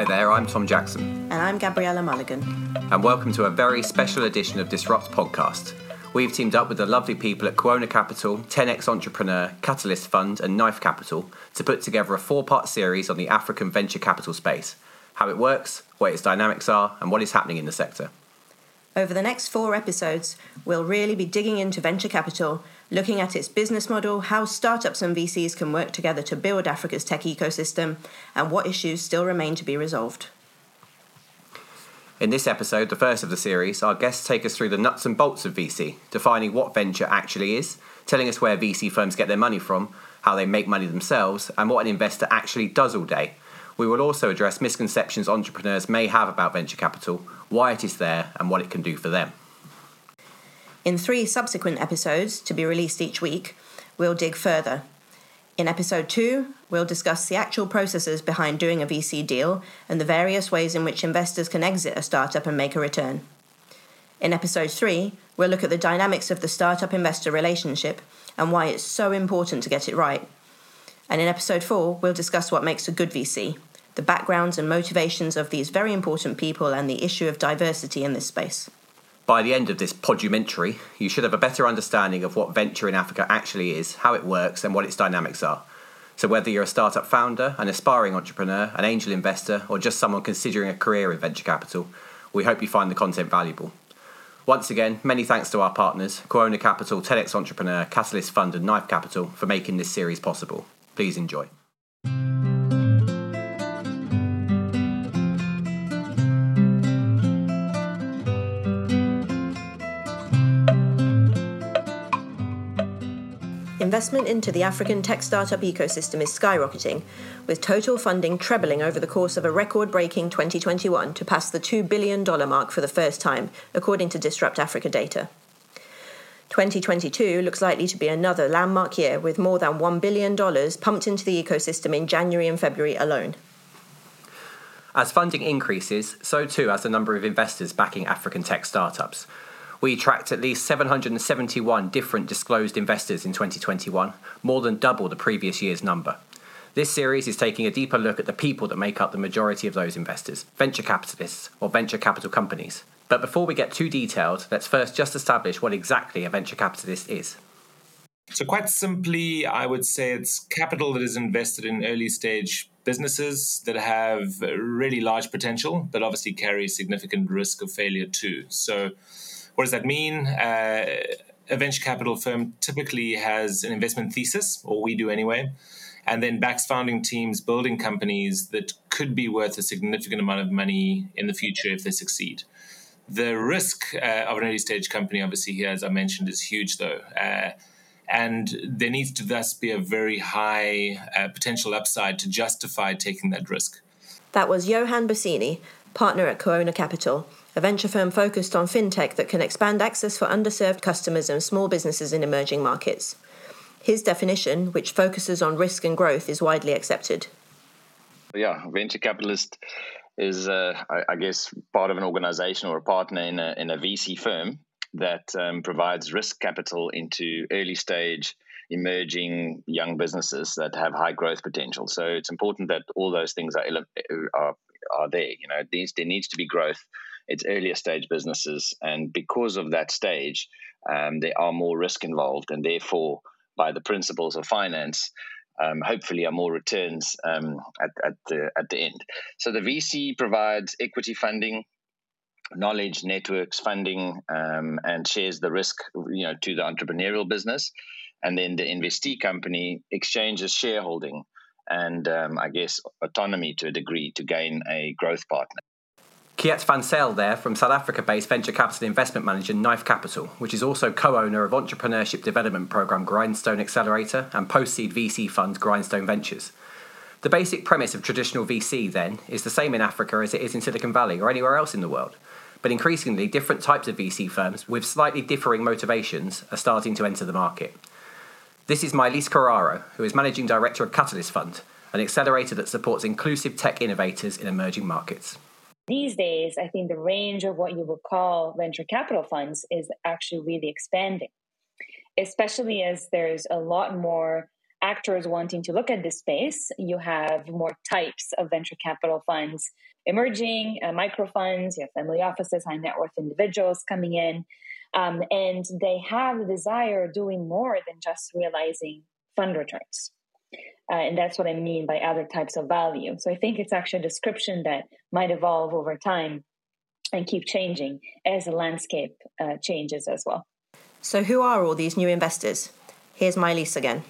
Hi there, I'm Tom Jackson. And I'm Gabriella Mulligan. And welcome to a very special edition of Disrupt Podcast. We've teamed up with the lovely people at Quona Capital, 10x Entrepreneur, Catalyst Fund, and Knife Capital to put together a four part series on the African venture capital space how it works, what its dynamics are, and what is happening in the sector. Over the next four episodes, we'll really be digging into venture capital, looking at its business model, how startups and VCs can work together to build Africa's tech ecosystem, and what issues still remain to be resolved. In this episode, the first of the series, our guests take us through the nuts and bolts of VC, defining what venture actually is, telling us where VC firms get their money from, how they make money themselves, and what an investor actually does all day. We will also address misconceptions entrepreneurs may have about venture capital, why it is there, and what it can do for them. In three subsequent episodes, to be released each week, we'll dig further in episode 2, we'll discuss the actual processes behind doing a VC deal and the various ways in which investors can exit a startup and make a return. In episode 3, we'll look at the dynamics of the startup investor relationship and why it's so important to get it right. And in episode 4, we'll discuss what makes a good VC, the backgrounds and motivations of these very important people, and the issue of diversity in this space. By the end of this podumentary, you should have a better understanding of what venture in Africa actually is, how it works, and what its dynamics are. So, whether you're a startup founder, an aspiring entrepreneur, an angel investor, or just someone considering a career in venture capital, we hope you find the content valuable. Once again, many thanks to our partners, Quona Capital, 10x Entrepreneur, Catalyst Fund, and Knife Capital, for making this series possible. Please enjoy. Investment into the African tech startup ecosystem is skyrocketing, with total funding trebling over the course of a record breaking 2021 to pass the $2 billion mark for the first time, according to Disrupt Africa data. 2022 looks likely to be another landmark year with more than $1 billion pumped into the ecosystem in January and February alone. As funding increases, so too has the number of investors backing African tech startups, we tracked at least 771 different disclosed investors in 2021, more than double the previous year's number. This series is taking a deeper look at the people that make up the majority of those investors, venture capitalists or venture capital companies. But before we get too detailed, let's first just establish what exactly a venture capitalist is. So, quite simply, I would say it's capital that is invested in early stage businesses that have really large potential, but obviously carry significant risk of failure too. So, what does that mean? Uh, a venture capital firm typically has an investment thesis, or we do anyway, and then backs founding teams building companies that could be worth a significant amount of money in the future if they succeed. The risk uh, of an early stage company, obviously, here, as I mentioned, is huge, though. Uh, and there needs to thus be a very high uh, potential upside to justify taking that risk. That was Johan Bosini, partner at Quona Capital, a venture firm focused on fintech that can expand access for underserved customers and small businesses in emerging markets. His definition, which focuses on risk and growth, is widely accepted. Yeah, venture capitalist is, uh, I, guess, part of an organization or a partner in a, in a VC firm that um, provides risk capital into early stage emerging young businesses that have high growth potential. So it's important that all those things are are, are there. You know, there needs to be growth it's earlier stage businesses, and because of that stage, um, there are more risk involved, and therefore, by the principles of finance, um, hopefully, are more returns um, at, at the at the end. So the VC provides equity funding, knowledge networks funding, um, and shares the risk, you know, to the entrepreneurial business, and then the investee company exchanges shareholding and um, I guess autonomy to a degree to gain a growth partner. Keet van Zyl there from South Africa based venture capital investment manager Knife Capital, which is also co owner of entrepreneurship development program Grindstone Accelerator and post seed VC fund Grindstone Ventures. The basic premise of traditional VC, then, is the same in Africa as it is in Silicon Valley or anywhere else in the world. But increasingly, different types of VC firms with slightly differing motivations are starting to enter the market. This is Maëlys Carraro, who is managing director of Catalyst Fund, an accelerator that supports inclusive tech innovators in emerging markets these days, I think the range of what you would call venture capital funds is actually really expanding, especially as there's a lot more actors wanting to look at this space, you have more types of venture capital funds emerging, uh, micro funds, you have family offices, high net worth individuals coming in. Um, and they have the desire of doing more than just realizing fund returns. Uh, and that's what I mean by other types of value. So I think it's actually a description that might evolve over time and keep changing as the landscape uh, changes as well. So, who are all these new investors? Here's Maëlys again.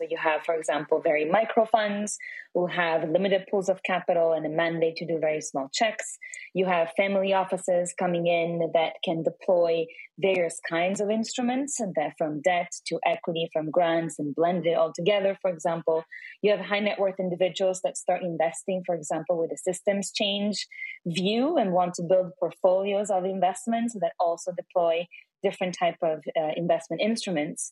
So you have, for example, very micro funds who have limited pools of capital and a mandate to do very small checks. You have family offices coming in that can deploy various kinds of instruments, that from debt to equity, from grants, and blend it all together. For example, you have high net worth individuals that start investing, for example, with a systems change view and want to build portfolios of investments that also deploy different type of uh, investment instruments.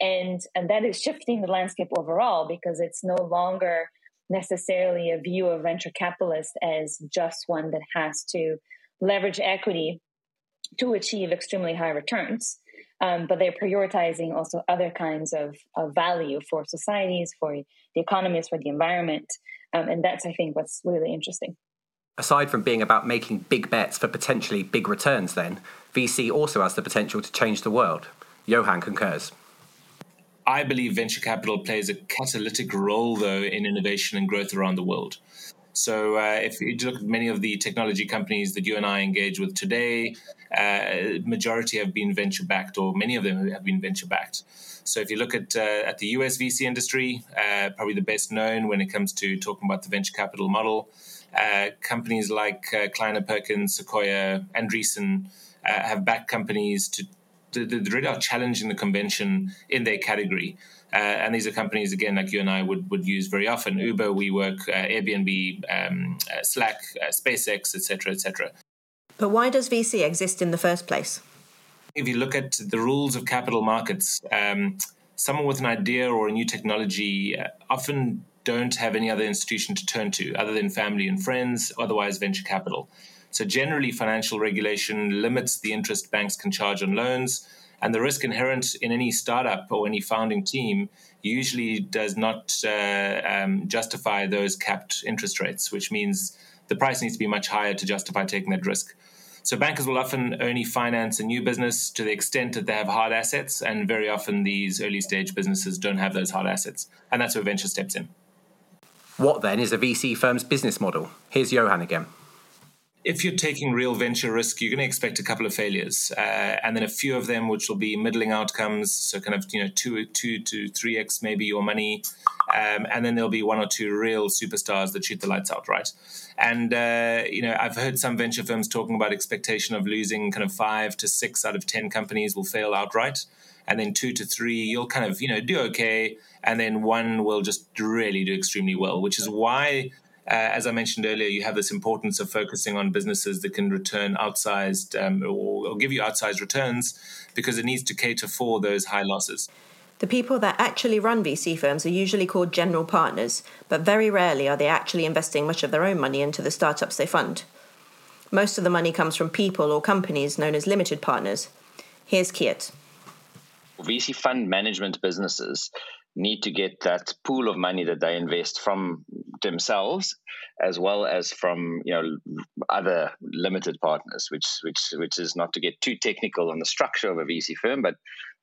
And and that is shifting the landscape overall because it's no longer necessarily a view of venture capitalists as just one that has to leverage equity to achieve extremely high returns. Um, but they're prioritizing also other kinds of, of value for societies for the economies for the environment. Um, and that's i think what's really interesting Aside from being about making big bets for potentially big returns, then, VC also has the potential to change the world. Johan concurs. I believe venture capital plays a catalytic role, though, in innovation and growth around the world. So, uh, if you look at many of the technology companies that you and I engage with today, uh, majority have been venture backed, or many of them have been venture backed. So, if you look at uh, at the US VC industry, uh, probably the best known when it comes to talking about the venture capital model, uh, companies like uh, Kleiner Perkins, Sequoia, Andreessen uh, have backed companies to, to, to really are challenging the convention in their category. Uh, and these are companies, again, like you and I would, would use very often Uber, WeWork, uh, Airbnb, um, uh, Slack, SpaceX, etc., etc. But why does VC exist in the first place? If you look at the rules of capital markets, um, someone with an idea or a new technology often don't have any other institution to turn to other than family and friends, otherwise venture capital. So generally, financial regulation limits the interest banks can charge on loans, and the risk inherent in any startup or any founding team usually does not uh, um, justify those capped interest rates, which means the price needs to be much higher to justify taking that risk. So bankers will often only finance a new business to the extent that they have hard assets, and very often these early stage businesses don't have those hard assets, and that's where venture steps in. What then is a VC firm's business model? Here's Johan again. If you're taking real venture risk, you're going to expect a couple of failures, uh, and then a few of them which will be middling outcomes. So kind of you know two two to three x maybe your money, um, and then there'll be one or two real superstars that shoot the lights out, right? And uh, you know I've heard some venture firms talking about expectation of losing kind of five to six out of ten companies will fail outright and then two to three you'll kind of you know do okay and then one will just really do extremely well which is why uh, as I mentioned earlier, you have this importance of focusing on businesses that can return outsized um, or, or give you outsized returns because it needs to cater for those high losses. The people that actually run VC firms are usually called general partners, but very rarely are they actually investing much of their own money into the startups they fund. Most of the money comes from people or companies known as limited partners. Here's Keet. VC fund management businesses need to get that pool of money that they invest from themselves as well as from you know other limited partners which which which is not to get too technical on the structure of a VC firm but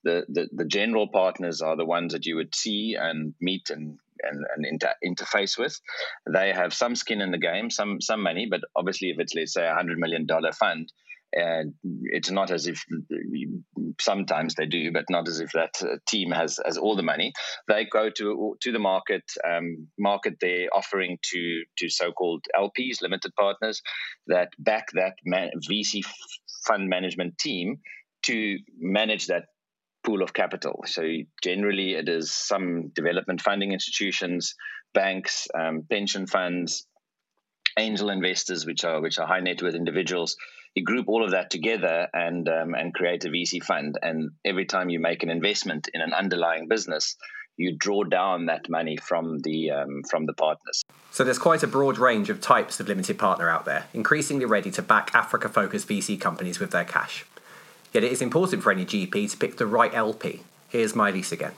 the the, the general partners are the ones that you would see and meet and and, and inter- interface with. They have some skin in the game some some money but obviously if it's let's say a 100 million dollar fund and it's not as if sometimes they do, but not as if that uh, team has has all the money. They go to to the market, um, market their offering to to so-called LPs, limited partners, that back that man, VC fund management team to manage that pool of capital. So generally, it is some development funding institutions, banks, um, pension funds, angel investors, which are which are high net worth individuals you group all of that together and um, and create a VC fund. And every time you make an investment in an underlying business, you draw down that money from the um, from the partners. So there's quite a broad range of types of limited partner out there, increasingly ready to back Africa-focused VC companies with their cash. Yet it is important for any GP to pick the right LP. Here's Maëlys again.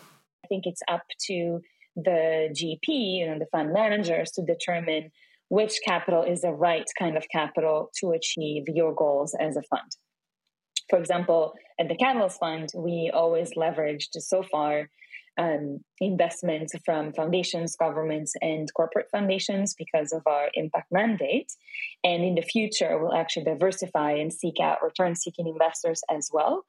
I think it's up to the GP, you know, the fund managers to determine which capital is the right kind of capital to achieve your goals as a fund. For example, at the Catalyst Fund, we always leveraged so far um, investments from foundations, governments, and corporate foundations because of our impact mandate. And in the future, we'll actually diversify and seek out return seeking investors as well.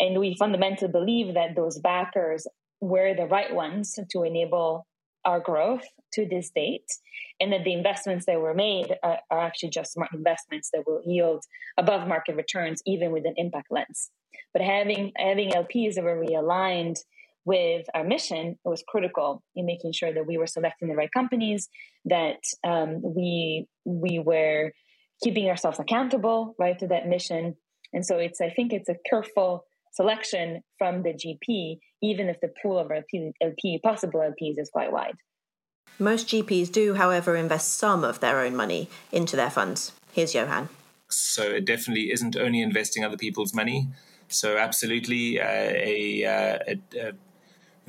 And we fundamentally believe that those backers were the right ones to enable our growth to this date, and that the investments that were made are, are actually just smart investments that will yield above market returns, even with an impact lens. But having having LPs that were realigned with our mission, was critical in making sure that we were selecting the right companies, that um, we we were keeping ourselves accountable, right, to that mission. And so it's I think it's a careful selection from the GP, even if the pool of LP, LP possible LPs is quite wide. Most GPs do, however, invest some of their own money into their funds. Here's Johan. So it definitely isn't only investing other people's money. So absolutely, uh, a, uh, a, a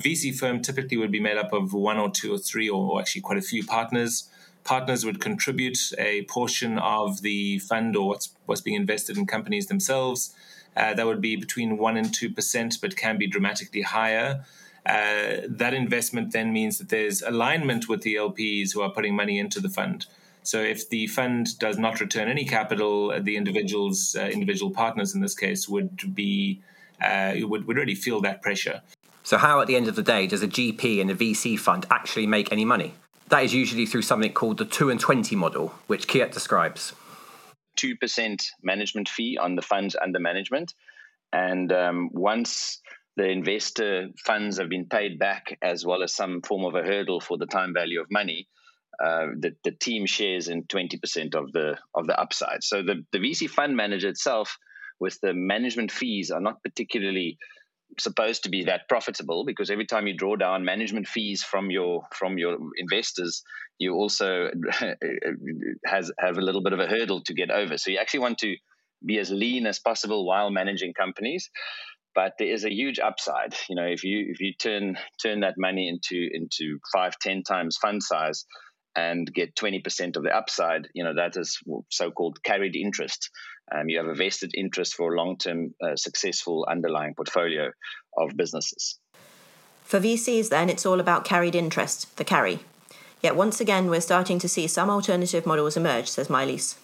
VC firm typically would be made up of one or two or three, or actually quite a few partners. Partners would contribute a portion of the fund or what's what's being invested in companies themselves. Uh, that would be between one and two percent, but can be dramatically higher. Uh, that investment then means that there's alignment with the LPs who are putting money into the fund. So if the fund does not return any capital, the individuals, uh, individual partners in this case, would be uh, would would really feel that pressure. So, how at the end of the day does a GP and a VC fund actually make any money? That is usually through something called the 2 and 20 model, which Keet describes. 2% management fee on the funds under management. And um, once the investor funds have been paid back, as well as some form of a hurdle for the time value of money, uh, the, the team shares in 20% of the of the upside. So the, the VC fund manager itself, with the management fees, are not particularly supposed to be that profitable because every time you draw down management fees from your from your investors you also has have a little bit of a hurdle to get over. So you actually want to be as lean as possible while managing companies. But there is a huge upside. You know if you if you turn turn that money into into five ten times fund size and get 20% of the upside you know that is so-called carried interest um, you have a vested interest for a long term uh, successful underlying portfolio of businesses. For VCs, then, it's all about carried interest, the carry. Yet once again, we're starting to see some alternative models emerge, says Maëlys.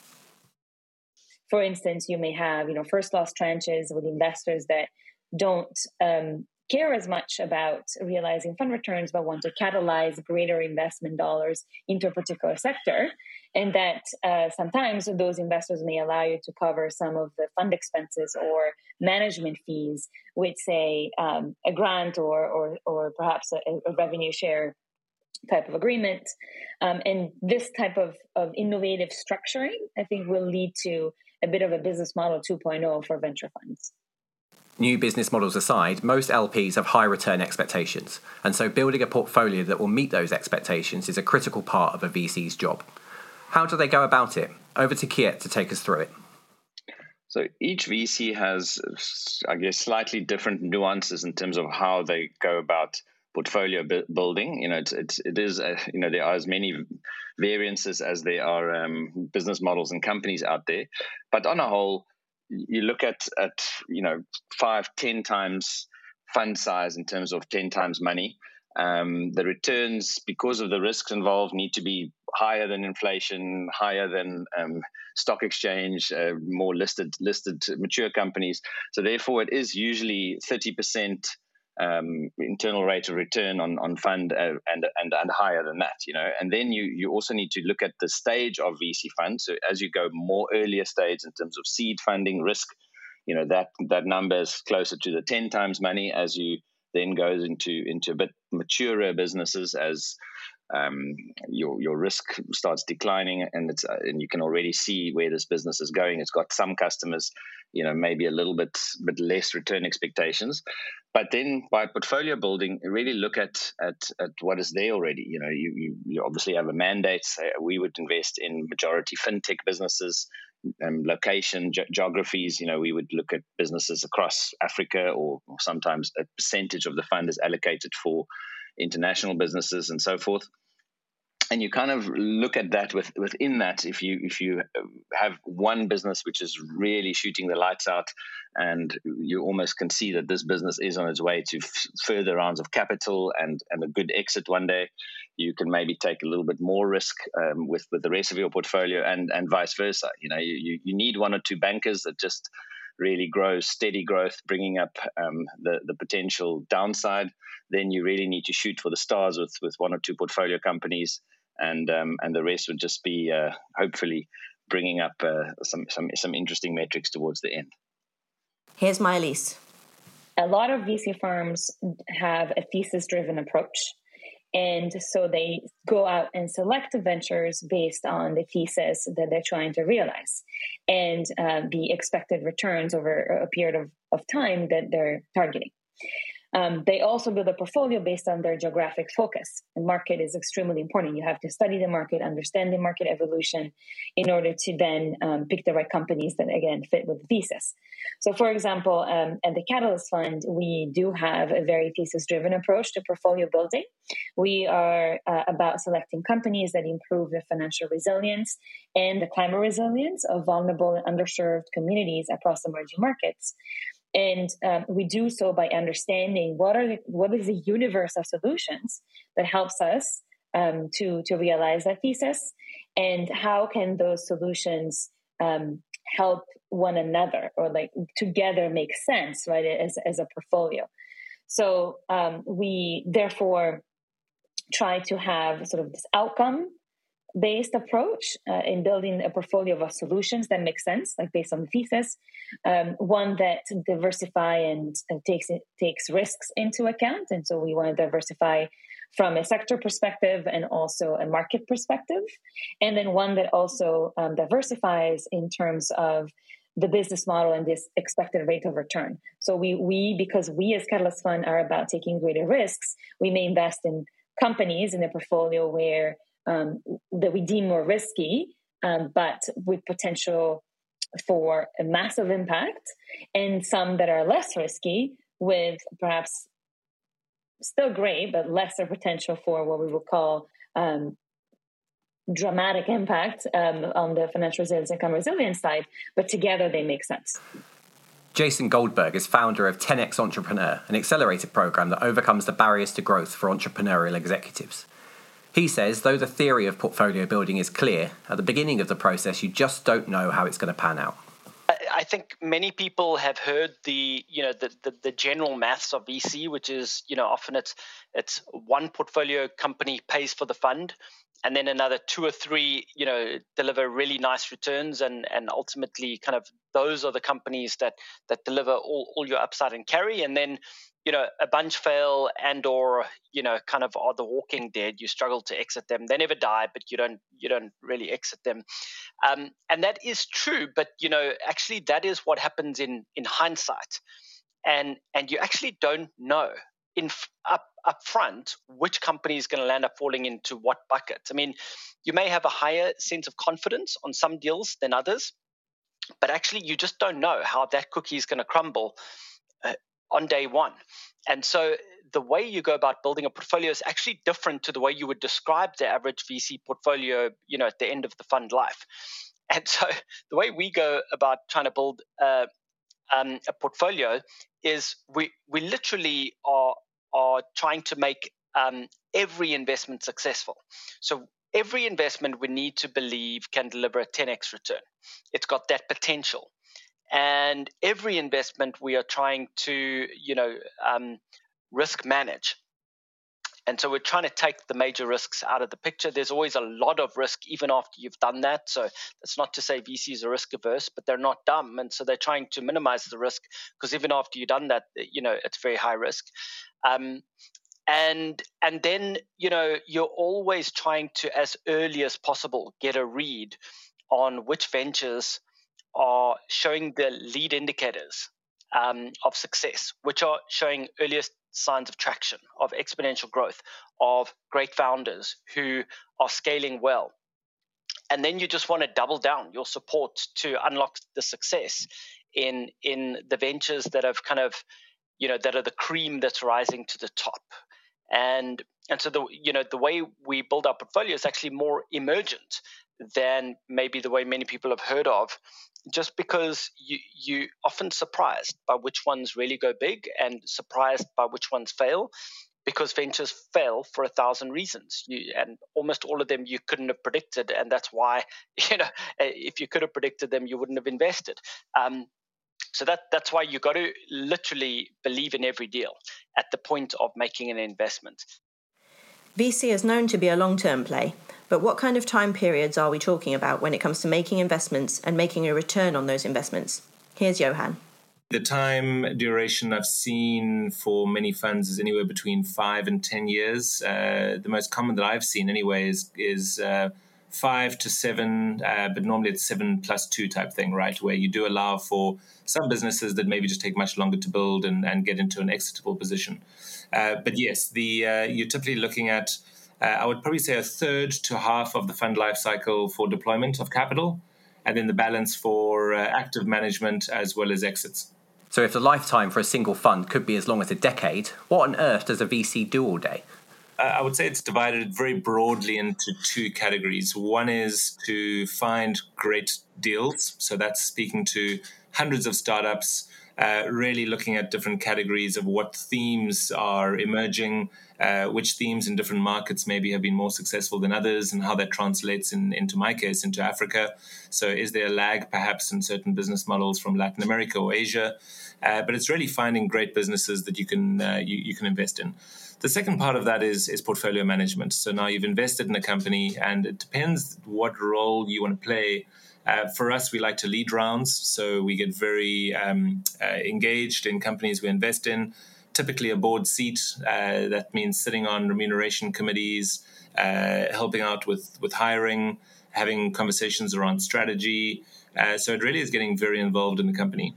For instance, you may have, you know, first loss tranches with investors that don't um, care as much about realizing fund returns, but want to catalyze greater investment dollars into a particular sector. And that uh, sometimes those investors may allow you to cover some of the fund expenses or management fees with, say, um, a grant or, or, or perhaps a, a, revenue share type of agreement. Um, and this type of, of innovative structuring, I think, will lead to a bit of a business model 2.0 for venture funds new business models aside, most LPs have high return expectations, and so building a portfolio that will meet those expectations is a critical part of a VC's job. How do they go about it? Over to Keet to take us through it. So each VC has, I guess, slightly different nuances in terms of how they go about portfolio building. You know, it's, it's it is uh, you know there are as many variances as there are um, business models and companies out there, but on a whole, you look at at you know five ten times fund size in terms of 10 times money um, the returns because of the risks involved need to be higher than inflation higher than um, stock exchange uh, more listed listed mature companies. So therefore it is usually 30% um, internal rate of return on on fund uh, and and and higher than that, you know. And then you you also need to look at the stage of VC funds. So as you go more earlier stage in terms of seed funding risk, you know that that number is closer to the ten times money as you then goes into into a bit maturer businesses as um, your your risk starts declining, and it's uh, and you can already see where this business is going. It's got some customers, you know, maybe a little bit bit less return expectations, but then by portfolio building, really look at at, at what is there already. You know, you, you, you obviously have a mandate. we would invest in majority fintech businesses. Um, location ge- geographies you know we would look at businesses across africa or, or sometimes a percentage of the fund is allocated for international businesses, and so forth. And you kind of look at that with, within that if you if you have one business which is really shooting the lights out and you almost can see that this business is on its way to f- further rounds of capital and and a good exit one day you can maybe take a little bit more risk um, with with the rest of your portfolio and and vice versa. You know you, you need one or two bankers that just really grow steady growth bringing up um, the the potential downside then you really need to shoot for the stars with with one or two portfolio companies and um, and the rest would just be uh, hopefully bringing up uh, some some some interesting metrics towards the end. Here's Maëlys. A lot of VC firms have a thesis driven approach. And so they go out and select ventures based on the thesis that they're trying to realize and uh, the expected returns over a period of, of time that they're targeting. Um, they also build a portfolio based on their geographic focus. The market is extremely important. You have to study the market, understand the market evolution in order to then um, pick the right companies that, again, fit with the thesis. So, for example, um, at the Catalyst Fund, we do have a very thesis driven approach to portfolio building. We are uh, about selecting companies that improve the financial resilience and the climate resilience of vulnerable and underserved communities across emerging markets and um, we do so by understanding what are the, what is the universe of solutions that helps us um, to to realize that thesis and how can those solutions um, help one another or like together make sense right as, as a portfolio. So um, we therefore try to have sort of this outcome based approach uh, in building a portfolio of solutions that make sense, like based on the thesis, um, one that diversify and, and, takes takes risks into account, and so we want to diversify from a sector perspective and also a market perspective, and then one that also um, diversifies in terms of the business model and this expected rate of return. So we we because we as Catalyst Fund are about taking greater risks, we may invest in companies in a portfolio where um, that we deem more risky, um, but with potential for a massive impact, and some that are less risky with perhaps still great, but lesser potential for what we would call um, dramatic impact um, on the financial resilience and income resilience side, but together they make sense. Jason Goldberg is founder of 10x Entrepreneur, an accelerated program that overcomes the barriers to growth for entrepreneurial executives. He says, though the theory of portfolio building is clear, at the beginning of the process, you just don't know how it's going to pan out. I think many people have heard the you know the, the, the general maths of VC, which is you know often it's it's one portfolio company pays for the fund, and then another two or three you know deliver really nice returns, and and ultimately kind of those are the companies that that deliver all, all your upside and carry, and then you know a bunch fail and or you know kind of are the walking dead. You struggle to exit them. They never die but you don't you don't really exit them. Um, and that is true but you know actually that is what happens in in hindsight. And and you actually don't know in up up front which company is going to land up falling into what bucket. I mean you may have a higher sense of confidence on some deals than others but actually you just don't know how that cookie is going to crumble uh, on day one. And so the way you go about building a portfolio is actually different to the way you would describe the average VC portfolio, you know, at the end of the fund life. And so the way we go about trying to build uh, um, a portfolio is we we literally are are trying to make um, every investment successful. So every investment we need to believe can deliver a 10x return. It's got that potential and every investment we are trying to you know um, risk manage. And so we're trying to take the major risks out of the picture. There's always a lot of risk even after you've done that. So that's not to say vcs are risk averse but they're not dumb. And so they're trying to minimize the risk because even after you've done that you know it's very high risk. Um, and and then you know you're always trying to as early as possible get a read on which ventures are showing the lead indicators um, of success, which are showing earliest signs of traction, of exponential growth, of great founders who are scaling well. And then you just want to double down your support to unlock the success in in the ventures that have kind of, you know, that are the cream that's rising to the top. and and so the you know the way we build our portfolio is actually more emergent than maybe the way many people have heard of just because you you often surprised by which ones really go big and surprised by which ones fail because ventures fail for a thousand reasons. You, and almost all of them you couldn't have predicted and that's why you know if you could have predicted them you wouldn't have invested. Um, so that that's why you got to literally believe in every deal at the point of making an investment VC is known to be a long term play, but what kind of time periods are we talking about when it comes to making investments and making a return on those investments? Here's Johan. The time duration I've seen for many funds is anywhere between five and 10 years. Uh, the most common that I've seen, anyway, is, is uh, five to seven, uh, but normally it's seven plus two type thing, right? Where you do allow for some businesses that maybe just take much longer to build and, and get into an exitable position. Uh, but yes, the uh, you're typically looking at, uh, I would probably say, a third to half of the fund life cycle for deployment of capital, and then the balance for uh, active management as well as exits. So, if the lifetime for a single fund could be as long as a decade, what on earth does a VC do all day? I would say it's divided very broadly into two categories. One is to find great deals. So that's speaking to hundreds of startups uh, really looking at different categories of what themes are emerging, uh, which themes in different markets maybe have been more successful than others, and how that translates in, into my case into Africa. So, is there a lag perhaps in certain business models from Latin America or Asia? Uh, but it's really finding great businesses that you can uh, you, you can invest in. The second part of that is is portfolio management. So now you've invested in a company, and it depends what role you want to play. Uh, for us, we like to lead rounds, so we get very um, uh, engaged in companies we invest in. Typically, a board seat. Uh, that means sitting on remuneration committees, uh, helping out with with hiring, having conversations around strategy. Uh, so it really is getting very involved in the company.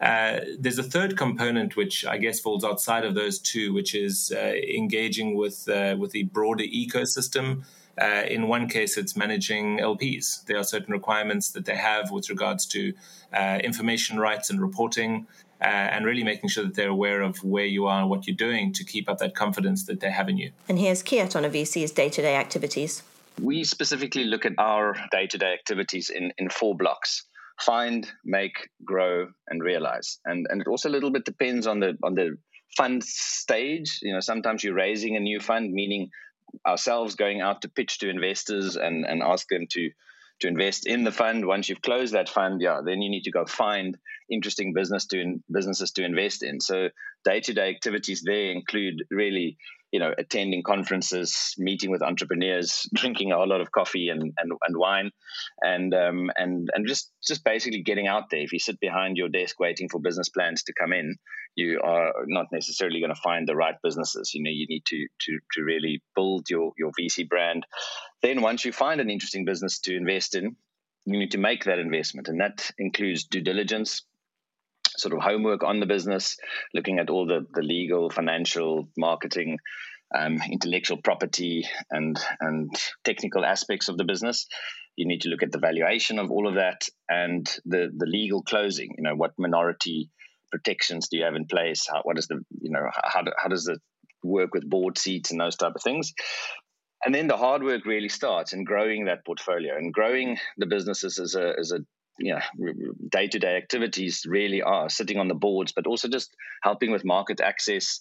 Uh, there's a third component which I guess falls outside of those two, which is engaging with with the broader ecosystem uh, in one case, it's managing LPs. There are certain requirements that they have with regards to uh, information rights and reporting, uh, and really making sure that they're aware of where you are and what you're doing to keep up that confidence that they have in you. And here's Keet on a VC's day to day activities. We specifically look at our day to day activities in, in four blocks find, make, grow, and realize. And, and it also a little bit depends on the on the fund stage. You know, sometimes you're raising a new fund, meaning ourselves going out to pitch to investors and, and ask them to to invest in the fund. Once you've closed that fund, yeah, then you need to go find interesting business to in, businesses to invest in. So day to day activities there include really you know, attending conferences, meeting with entrepreneurs, drinking a whole lot of coffee and, and, and wine, and um, and and just just basically getting out there. If you sit behind your desk waiting for business plans to come in, you are not necessarily going to find the right businesses. You know, you need to to to really build your your VC brand. Then once you find an interesting business to invest in, you need to make that investment, and that includes due diligence, sort of homework on the business, looking at all the, the legal, financial, marketing, um, intellectual property, and and technical aspects of the business. You need to look at the valuation of all of that and the the legal closing. You know, what minority protections do you have in place? How, what is the you know how how does it work with board seats and those type of things? And then the hard work really starts in growing that portfolio and growing the businesses as a as a you know day-to-day activities really are sitting on the boards but also just helping with market access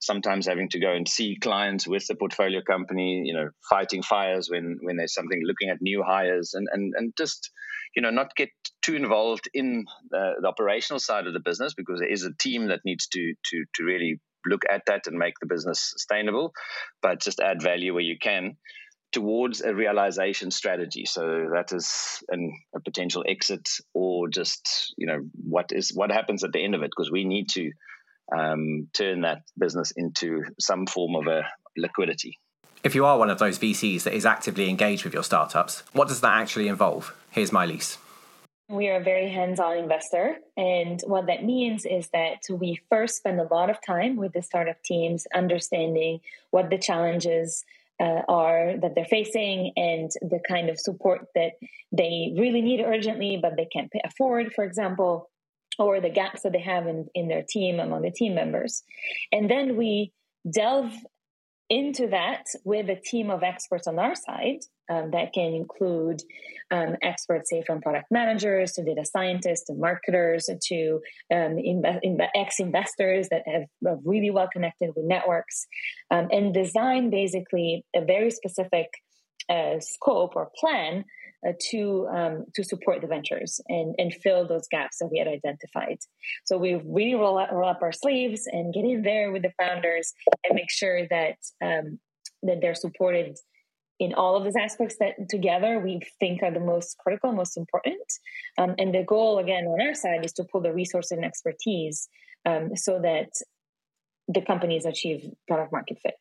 sometimes having to go and see clients with the portfolio company you know fighting fires when when there's something looking at new hires and and, and just you know not get too involved in the, the operational side of the business because there is a team that needs to to to really look at that and make the business sustainable but just add value where you can towards a realization strategy. So that is an, a potential exit, or just you know what is what happens at the end of it, because we need to um, turn that business into some form of a liquidity. If you are one of those VCs that is actively engaged with your startups, what does that actually involve? Here's Maëlys. We are a very hands on investor. And what that means is that we first spend a lot of time with the startup teams understanding what the challenges uh, are that they're facing and the kind of support that they really need urgently but they can't pay, afford for example or the gaps that they have in, in their team among the team members. And then we delve into that with a team of experts on our side um, that can include um, experts, say, from product managers to data scientists to marketers to um, ex investors that have really well connected with networks, um, and design basically a very specific uh, scope or plan uh, to um, to support the ventures and and fill those gaps that we had identified. So we really roll up, roll up our sleeves and get in there with the founders and make sure that um, that they're supported in all of those aspects that together we think are the most critical, most important. Um, and the goal again on our side is to pull the resources and expertise um, so that the companies achieve product market fit.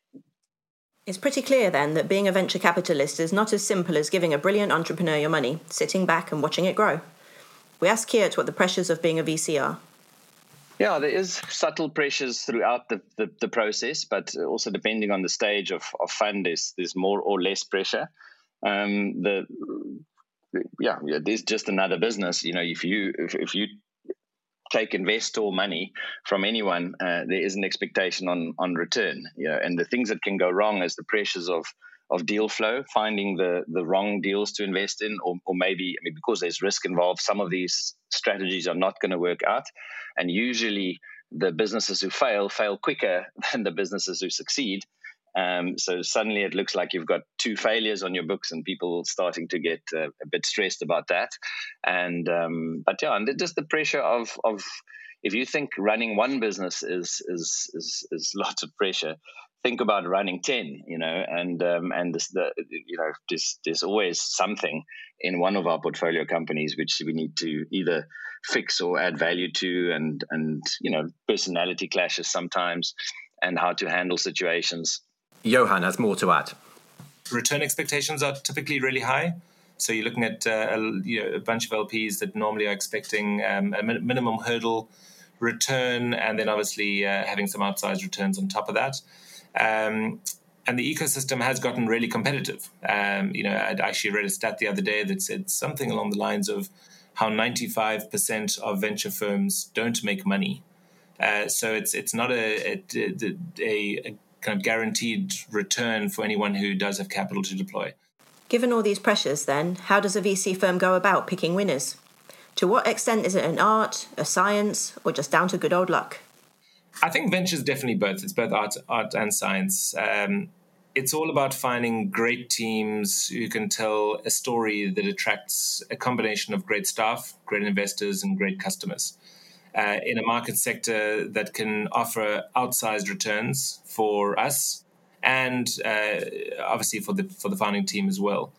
It's pretty clear then that being a venture capitalist is not as simple as giving a brilliant entrepreneur your money, sitting back and watching it grow. We ask Keet what the pressures of being a VC are. Yeah, there is subtle pressures throughout the, the, the, process, but also depending on the stage of, of fund, there's, there's more or less pressure. Um, the yeah, there's just another business. You know, if you if, if you take investor money from anyone, uh, there is an expectation on on return. You know, and the things that can go wrong is the pressures of of deal flow, finding the the wrong deals to invest in, or, or maybe I mean, because there's risk involved, some of these strategies are not going to work out, and usually the businesses who fail fail quicker than the businesses who succeed. Um, so suddenly it looks like you've got two failures on your books, and people starting to get uh, a bit stressed about that. And um, but yeah, and just the pressure of of if you think running one business is is is, is lots of pressure, think about running 10 you know and um, and this, the you know there's, there's always something in one of our portfolio companies which we need to either fix or add value to and and you know personality clashes sometimes and how to handle situations johan has more to add return expectations are typically really high so you're looking at uh, a, you know, a bunch of lps that normally are expecting um, a min- minimum hurdle return and then obviously uh, having some outsized returns on top of that um, and the ecosystem has gotten really competitive. Um, you know, I actually read a stat the other day that said something along the lines of how 95% of venture firms don't make money. Uh, so it's it's not a, a, a, a kind of guaranteed return for anyone who does have capital to deploy. Given all these pressures, then, how does a VC firm go about picking winners? To what extent is it an art, a science, or just down to good old luck? I think venture is definitely both. It's both art, art and science. Um, it's all about finding great teams who can tell a story that attracts a combination of great staff, great investors, and great customers. Uh, in a market sector that can offer outsized returns for us and uh, obviously for the for the founding team as well.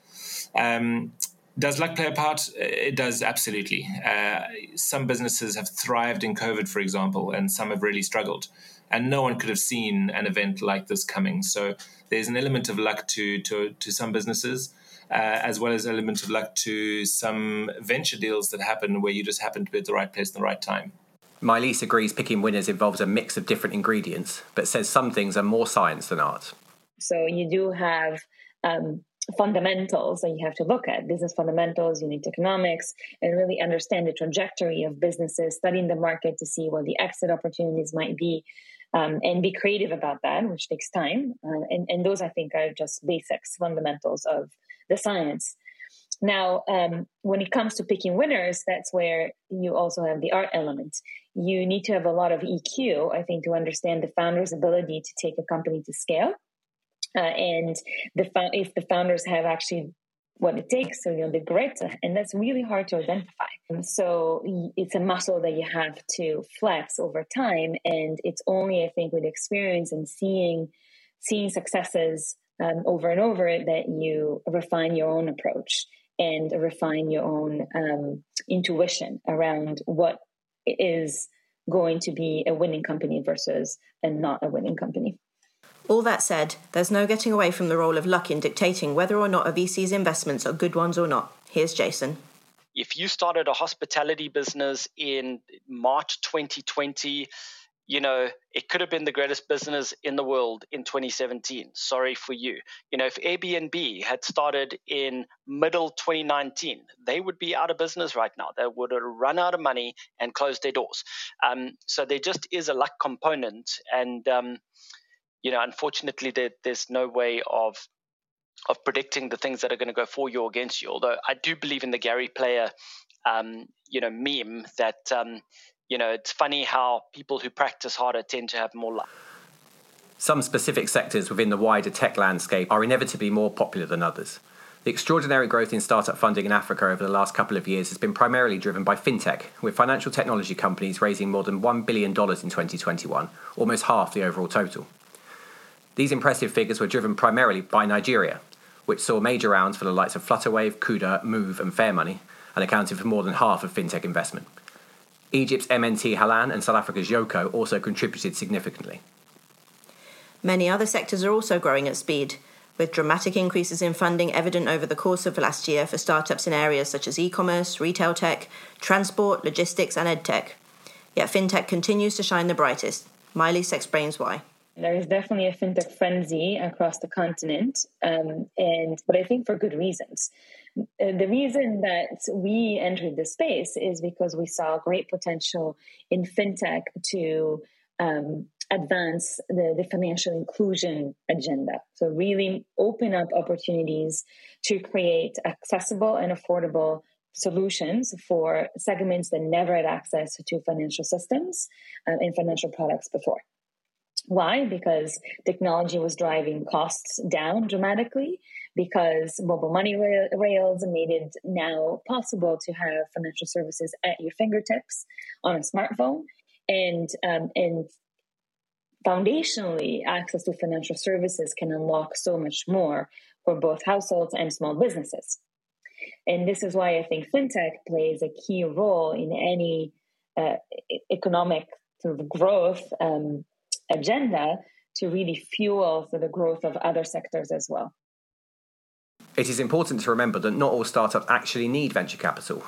Um, does luck play a part? It does absolutely. Uh, some businesses have thrived in COVID, for example, and some have really struggled. And no one could have seen an event like this coming. So there's an element of luck to to, to some businesses, uh, as well as an element of luck to some venture deals that happen where you just happen to be at the right place at the right time. Maëlys agrees picking winners involves a mix of different ingredients, but says some things are more science than art. So you do have um, fundamentals that you have to look at. Business fundamentals unit economics and really understand the trajectory of businesses studying the market to see what the exit opportunities might be um, and be creative about that which takes time. Uh, and, and those i think are just basics fundamentals of the science now um, when it comes to picking winners that's where you also have the art element. You need to have a lot of eq i think to understand the founder's ability to take a company to scale. Uh, and the if the founders have actually what it takes, so you know the grit, and that's really hard to identify. So it's a muscle that you have to flex over time, and it's only I think with experience and seeing seeing successes um, over and over that you refine your own approach and refine your own um, intuition around what is going to be a winning company versus a not a winning company. All that said, there's no getting away from the role of luck in dictating whether or not a VC's investments are good ones or not. Here's Jason. If you started a hospitality business in March 2020, you know, it could have been the greatest business in the world in 2017. Sorry for you. You know, if Airbnb had started in middle 2019, they would be out of business right now. They would have run out of money and closed their doors. Um, so there just is a luck component. And, um, you know, unfortunately, there, there's no way of of predicting the things that are going to go for you or against you. Although I do believe in the Gary Player, um, you know, meme that um, you know it's funny how people who practice harder tend to have more luck. Some specific sectors within the wider tech landscape are inevitably more popular than others. The extraordinary growth in startup funding in Africa over the last couple of years has been primarily driven by fintech, with financial technology companies raising more than $1 billion in 2021, almost half the overall total. These impressive figures were driven primarily by Nigeria, which saw major rounds for the likes of Flutterwave, Kuda, Moove, and Fairmoney, and accounted for more than half of fintech investment. Egypt's MNT Halan and South Africa's Yoco also contributed significantly. Many other sectors are also growing at speed, with dramatic increases in funding evident over the course of last year for startups in areas such as e commerce, retail tech, transport, logistics, and edtech. Yet fintech continues to shine the brightest. Maëlys explains why. There is definitely a fintech frenzy across the continent, um, and but I think for good reasons. Uh, the reason that we entered the space is because we saw great potential in fintech to um, advance the, the financial inclusion agenda. So, really open up opportunities to create accessible and affordable solutions for segments that never had access to financial systems uh, and financial products before. Why? Because technology was driving costs down dramatically, because mobile money rails made it now possible to have financial services at your fingertips on a smartphone. And, um, and foundationally, access to financial services can unlock so much more for both households and small businesses. And this is why I think fintech plays a key role in any uh, economic sort of growth um, agenda to really fuel the growth of other sectors as well. It is important to remember that not all startups actually need venture capital.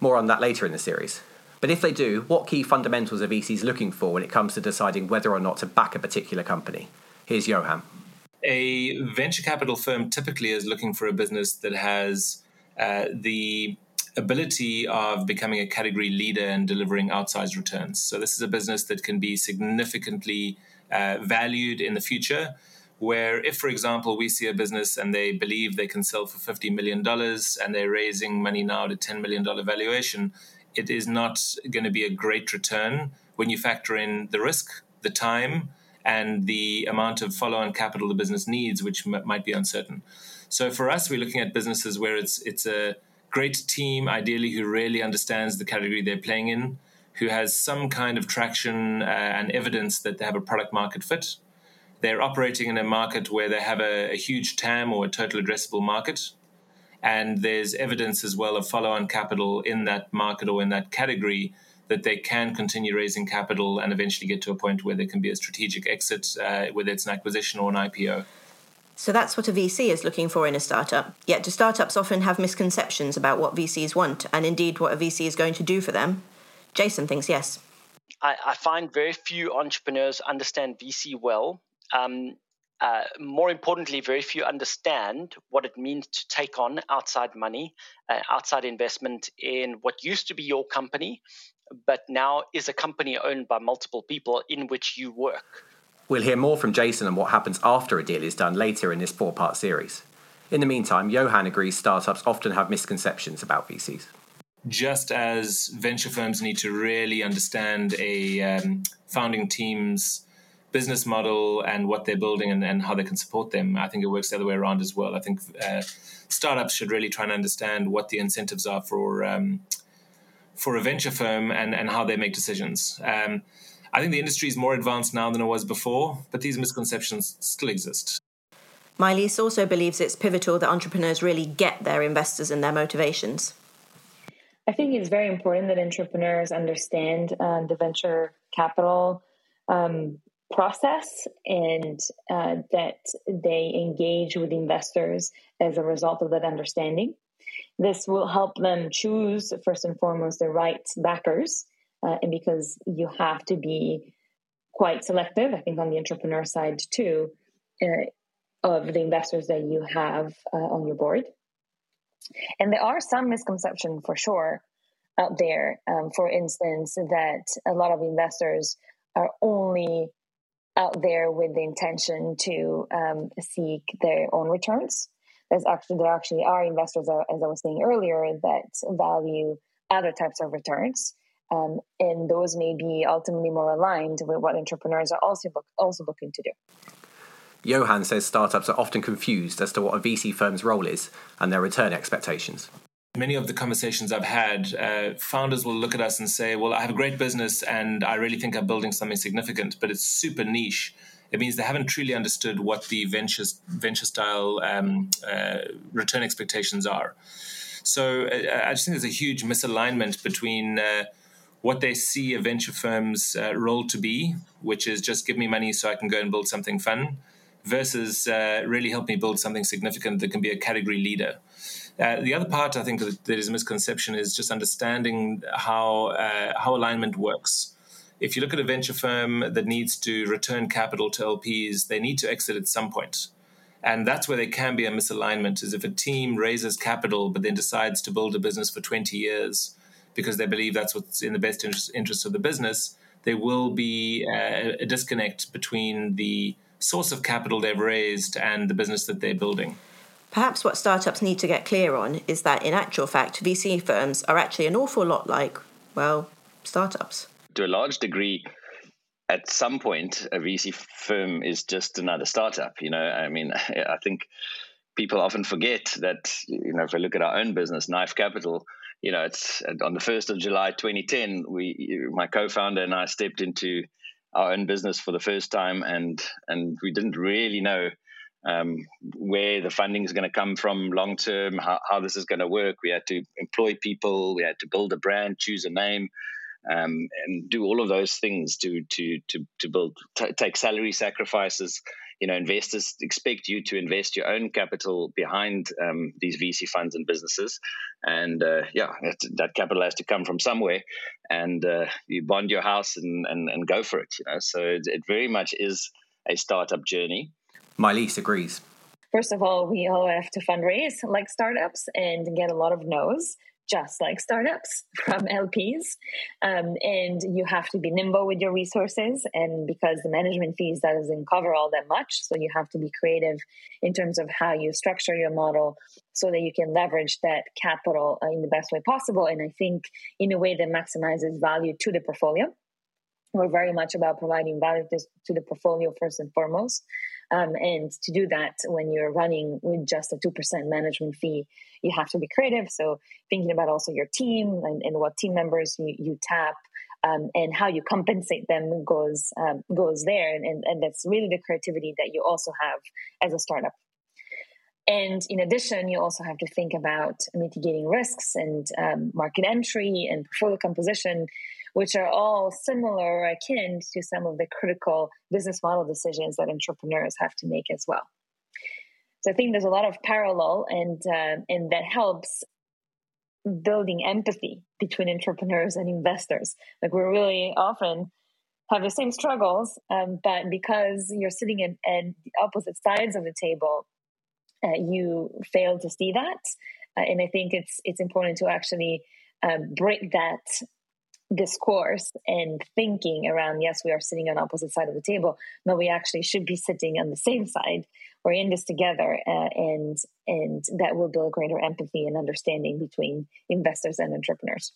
More on that later in the series. But if they do, what key fundamentals are VCs looking for when it comes to deciding whether or not to back a particular company? Here's Johan. A venture capital firm typically is looking for a business that has uh, the ability of becoming a category leader and delivering outsized returns. So, this is a business that can be significantly uh, valued in the future. Where, if, for example, we see a business and they believe they can sell for $50 million and they're raising money now a $10 million valuation, it is not going to be a great return when you factor in the risk, the time, and the amount of follow-on capital the business needs, which m- might be uncertain. So for us, we're looking at businesses where it's it's a great team, ideally who really understands the category they're playing in, who has some kind of traction uh, and evidence that they have a product market fit. They're operating in a market where they have a, a huge TAM or a total addressable market and there's evidence as well of follow on capital in that market or in that category that they can continue raising capital and eventually get to a point where there can be a strategic exit, uh, whether it's an acquisition or an IPO. So that's what a VC is looking for in a startup. Yet, do startups often have misconceptions about what VCs want and indeed what a VC is going to do for them? Jason thinks yes. I, I find very few entrepreneurs understand VC well. Um, uh, more importantly, very few understand what it means to take on outside money, uh, outside investment in what used to be your company, but now is a company owned by multiple people in which you work. We'll hear more from Jason on what happens after a deal is done later in this four part series. In the meantime, Johan agrees startups often have misconceptions about VCs. Just as venture firms need to really understand a um, founding team's business model and what they're building and, and, how they can support them. I think it works the other way around as well. I think uh, startups should really try and understand what the incentives are for um, for a venture firm and, and how they make decisions. Um, I think the industry is more advanced now than it was before, but these misconceptions still exist. Maëlys also believes it's pivotal that entrepreneurs really get their investors and their motivations. I think it's very important that entrepreneurs understand uh, the venture capital um, process and uh, that they engage with investors as a result of that understanding. This will help them choose, first and foremost, the right backers. Uh, and because you have to be quite selective, I think on the entrepreneur side too, uh, of the investors that you have uh, on your board. And there are some misconceptions for sure out there. Um, for instance, that a lot of investors are only out there with the intention to um, seek their own returns. There's actually there actually are investors, uh, as I was saying earlier, that value other types of returns, um, and those may be ultimately more aligned with what entrepreneurs are also look, also looking to do. Johan says startups are often confused as to what a VC firm's role is and their return expectations many of the conversations I've had, uh, founders will look at us and say, Well, I have a great business and I really think I'm building something significant, but it's super niche. It means they haven't truly understood what the venture, venture style um, uh, return expectations are. So uh, I just think there's a huge misalignment between uh, what they see a venture firm's uh, role to be, which is just give me money so I can go and build something fun, versus uh, really help me build something significant that can be a category leader. Uh, the other part I think that is a misconception is just understanding how uh, how alignment works. If you look at a venture firm that needs to return capital to LPs, they need to exit at some point. And that's where there can be a misalignment is if a team raises capital but then decides to build a business for 20 years because they believe that's what's in the best interest, interest of the business, there will be a, a disconnect between the source of capital they've raised and the business that they're building. Perhaps what startups need to get clear on is that, in actual fact, VC firms are actually an awful lot like, well, startups. To a large degree, at some point, a VC firm is just another startup. You know, I mean, I think people often forget that, you know, if I look at our own business, Knife Capital, you know, it's on the 1st of July 2010, we, my co founder and I stepped into our own business for the first time and and we didn't really know um, where the funding is going to come from long term, how, how, this is going to work. We had to employ people, we had to build a brand, choose a name, um, and do all of those things to to to to build t- take salary sacrifices. You know, investors expect you to invest your own capital behind um, these VC funds and businesses, and uh, yeah, that capital has to come from somewhere, and uh, you bond your house and, and and go for it. You know, so it, it very much is a startup journey. Maëlys agrees. First of all, we all have to fundraise like startups and get a lot of no's, just like startups from LPs. Um, and you have to be nimble with your resources. And because the management fees doesn't cover all that much, so you have to be creative in terms of how you structure your model so that you can leverage that capital uh, in the best way possible. And I think in a way that maximizes value to the portfolio we're very much about providing value to the portfolio first and foremost. Um, and to do that, when you're running with just a 2% management fee, you have to be creative. So, thinking about also your team and, and what team members you, you tap um, and how you compensate them goes um, goes there. And, and, that's really the creativity that you also have as a startup. And in addition, you also have to think about mitigating risks and um, market entry and portfolio composition which are all similar or akin to some of the critical business model decisions that entrepreneurs have to make as well. So I think there's a lot of parallel, and uh, and that helps building empathy between entrepreneurs and investors. Like we're really often have the same struggles, um, but because you're sitting at, the opposite sides of the table, uh, you fail to see that. Uh, and I think it's it's important to actually uh, break that discourse and thinking around yes we are sitting on opposite side of the table but we actually should be sitting on the same side we're in this together uh, and and that will build greater empathy and understanding between investors and entrepreneurs.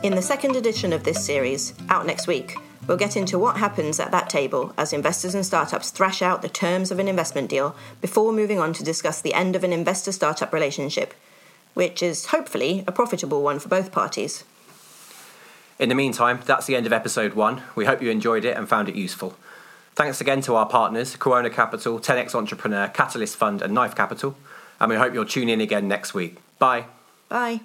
In the second edition of this series out next week We'll get into what happens at that table as investors and startups thrash out the terms of an investment deal before moving on to discuss the end of an investor startup relationship, which is hopefully a profitable one for both parties. In the meantime, that's the end of episode one. We hope you enjoyed it and found it useful. Thanks again to our partners, Quona Capital, 10x Entrepreneur, Catalyst Fund, and Knife Capital. And we hope you'll tune in again next week. Bye. Bye.